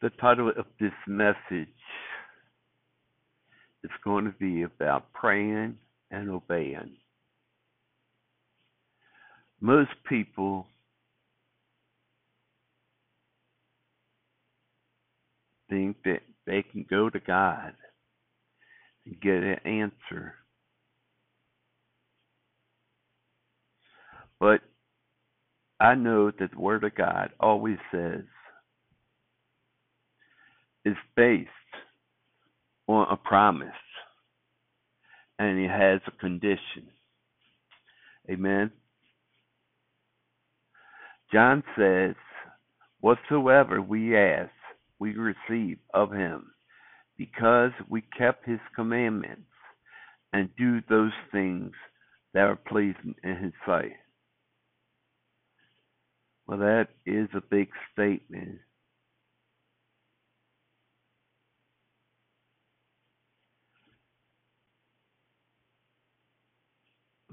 The title of this message is going to be about praying and obeying. Most people think that they can go to God and get an answer. But I know that the Word of God always says is based on a promise and it has a condition. Amen. John says, Whatsoever we ask, we receive of him, because we kept his commandments and do those things that are pleasing in his sight. Well, that is a big statement.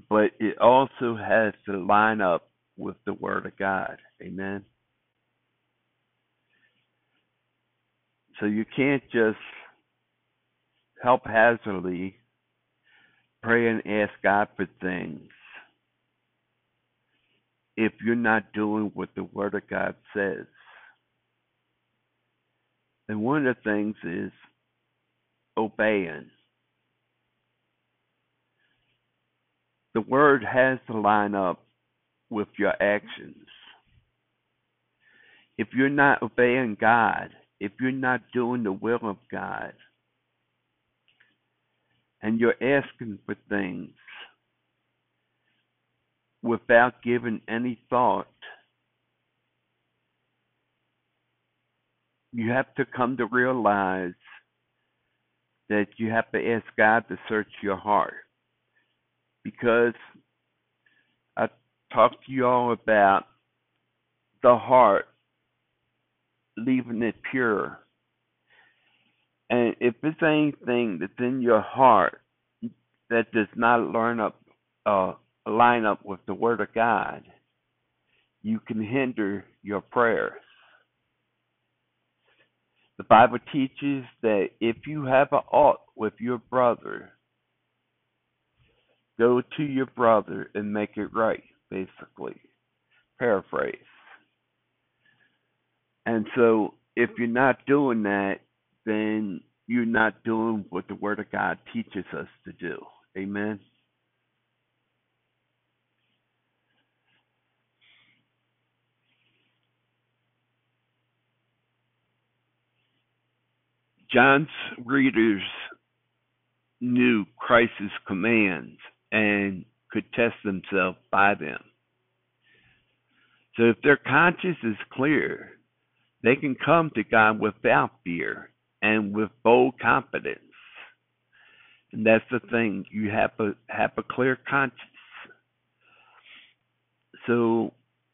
But it also has to line up with the Word of God. Amen. So you can't just haphazardly pray and ask God for things if you're not doing what the Word of God says. And one of the things is obeying. The Word has to line up with your actions. If you're not obeying God, if you're not doing the will of God, and you're asking for things without giving any thought, you have to come to realize that you have to ask God to search your heart. Because I talked to you all about the heart, leaving it pure. And if it's anything that's in your heart that does not learn up uh, line up with the Word of God, you can hinder your prayers. The Bible teaches that if you have a ought with your brother, go to your brother and make it right, basically. Paraphrase. And so if you're not doing that, then you're not doing what the Word of God teaches us to do. Amen. John's readers knew Christ's commands and could test themselves by them. So if their conscience is clear, they can come to God without fear and with bold confidence. And that's the thing, you have a have a clear conscience. So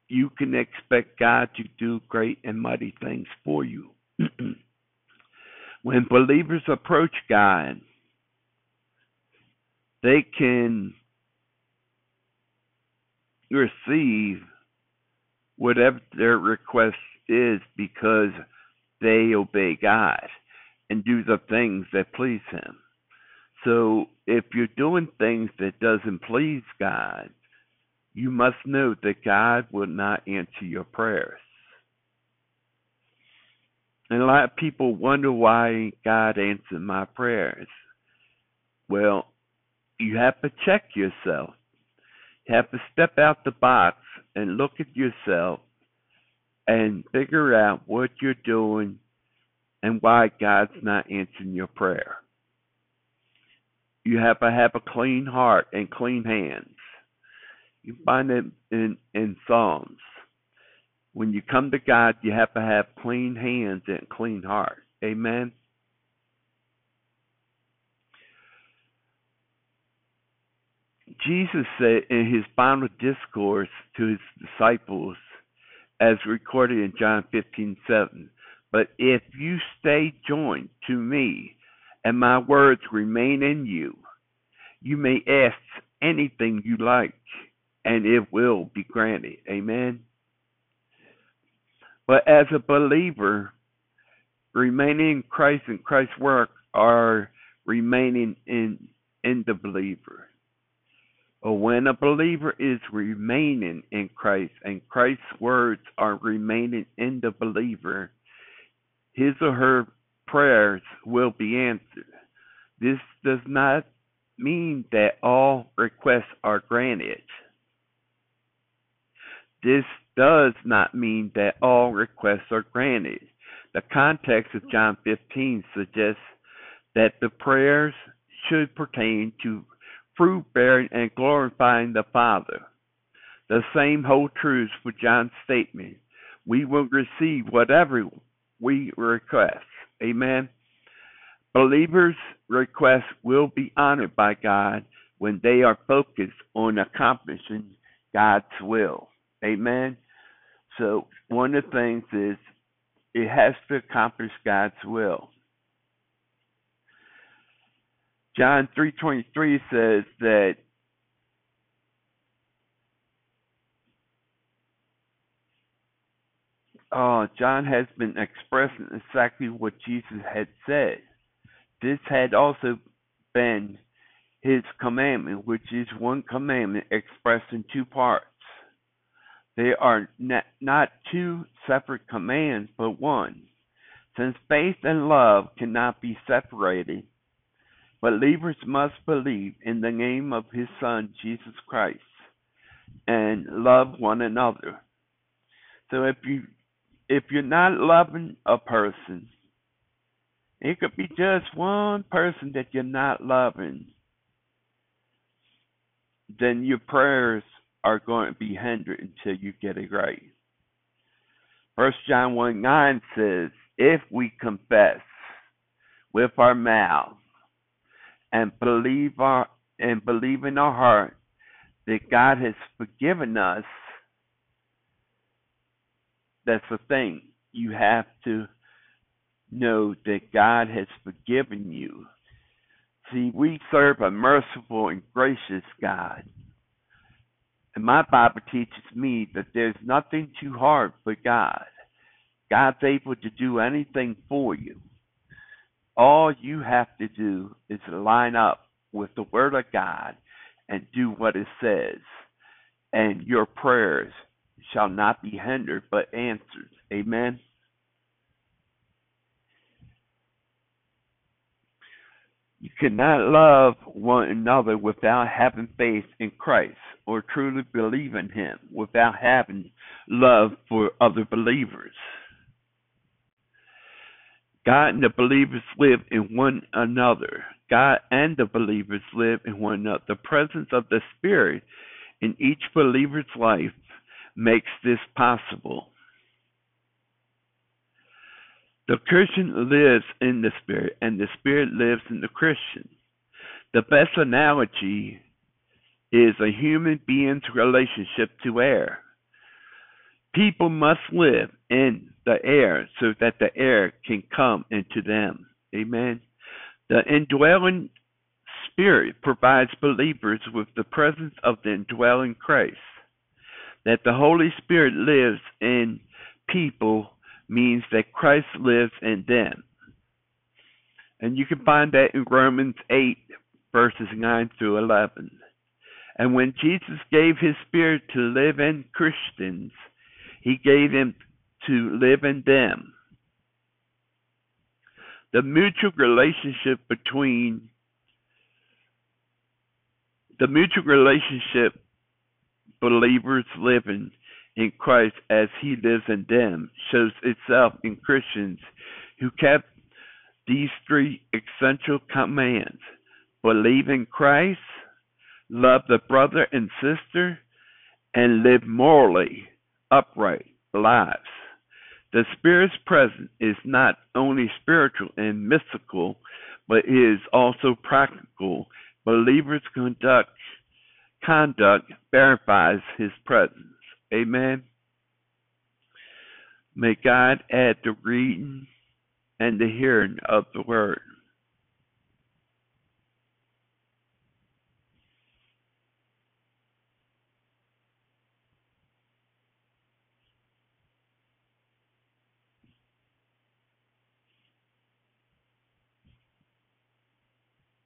you can expect God to do great and mighty things for you. when believers approach God, they can receive whatever their request is because they obey God and do the things that please him. So if you're doing things that doesn't please God, you must know that God will not answer your prayers. And a lot of people wonder why God answered my prayers. Well, you have to check yourself. You have to step out the box and look at yourself and figure out what you're doing and why God's not answering your prayer. You have to have a clean heart and clean hands. You find it in, in Psalms when you come to God, you have to have clean hands and clean heart. Amen. Jesus said in his final discourse to his disciples, as recorded in John 15 7, But if you stay joined to me and my words remain in you, you may ask anything you like, and it will be granted. Amen. But as a believer, remaining in Christ and Christ's work are remaining in in the believer. Or when a believer is remaining in Christ and Christ's words are remaining in the believer, his or her prayers will be answered. This does not mean that all requests are granted. This does not mean that all requests are granted. The context of John 15 suggests that the prayers should pertain to fruit bearing and glorifying the Father. The same holds true for John's statement. We will receive whatever we request. Amen. Believers' requests will be honored by God when they are focused on accomplishing God's will. Amen. So one of the things is it has to accomplish God's will. John 3:23 says that oh, John has been expressing exactly what Jesus had said. This had also been his commandment, which is one commandment expressed in two parts. They are not two separate commands, but one. Since faith and love cannot be separated, believers must believe in the name of his Son, Jesus Christ, and love one another. So if you if you're not loving a person, it could be just one person that you're not loving, then your prayers are going to be hindered until you get it right. First John 1 9 says, If we confess with our mouth and believe our and believe in our heart that God has forgiven us, that's the thing. You have to know that God has forgiven you. See, we serve a merciful and gracious God. And my Bible teaches me that there's nothing too hard for God. God's able to do anything for you. All you have to do is line up with the Word of God and do what it says, and your prayers shall not be hindered but answered. Amen. You cannot love one another without having faith in Christ or truly believe in Him without having love for other believers. God and the believers live in one another. God and the believers live in one another. The presence of the Spirit in each believer's life makes this possible. The Christian lives in the Spirit, and the Spirit lives in the Christian. The best analogy is a human being's relationship to air. People must live in the air so that the air can come into them. Amen. The indwelling Spirit provides believers with the presence of the indwelling Christ. That the Holy Spirit lives in people means that Christ lives in them. And you can find that in Romans 8, verses 9 through 11. And when Jesus gave his Spirit to live in Christians, he gave him to live in them. The mutual relationship between the mutual relationship believers live in in Christ as he lives in them shows itself in Christians who kept these three essential commands believe in Christ, love the brother and sister, and live morally upright lives. The Spirit's presence is not only spiritual and mystical, but is also practical. Believers' conduct conduct verifies his presence. Amen. May God add the reading and the hearing of the word.